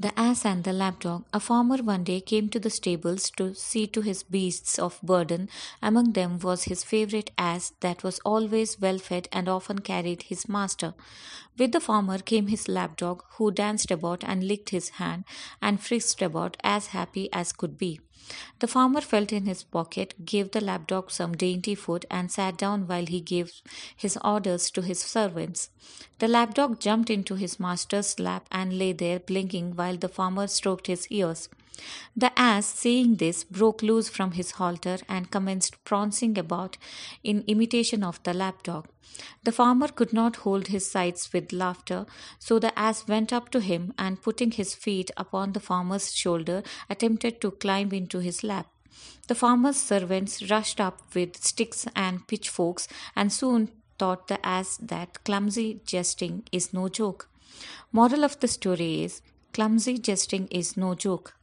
The Ass and the Lapdog. A farmer one day came to the stables to see to his beasts of burden. Among them was his favourite ass that was always well fed and often carried his master. With the farmer came his lapdog, who danced about and licked his hand and frisked about as happy as could be. The farmer felt in his pocket, gave the lapdog some dainty food, and sat down while he gave his orders to his servants. The lapdog jumped into his master's lap and lay there blinking while the farmer stroked his ears. The ass, seeing this, broke loose from his halter and commenced prancing about in imitation of the lapdog. The farmer could not hold his sides with laughter, so the ass went up to him and, putting his feet upon the farmer's shoulder, attempted to climb into his lap. The farmer's servants rushed up with sticks and pitchforks and soon taught the ass that clumsy jesting is no joke. Moral of the story is clumsy jesting is no joke.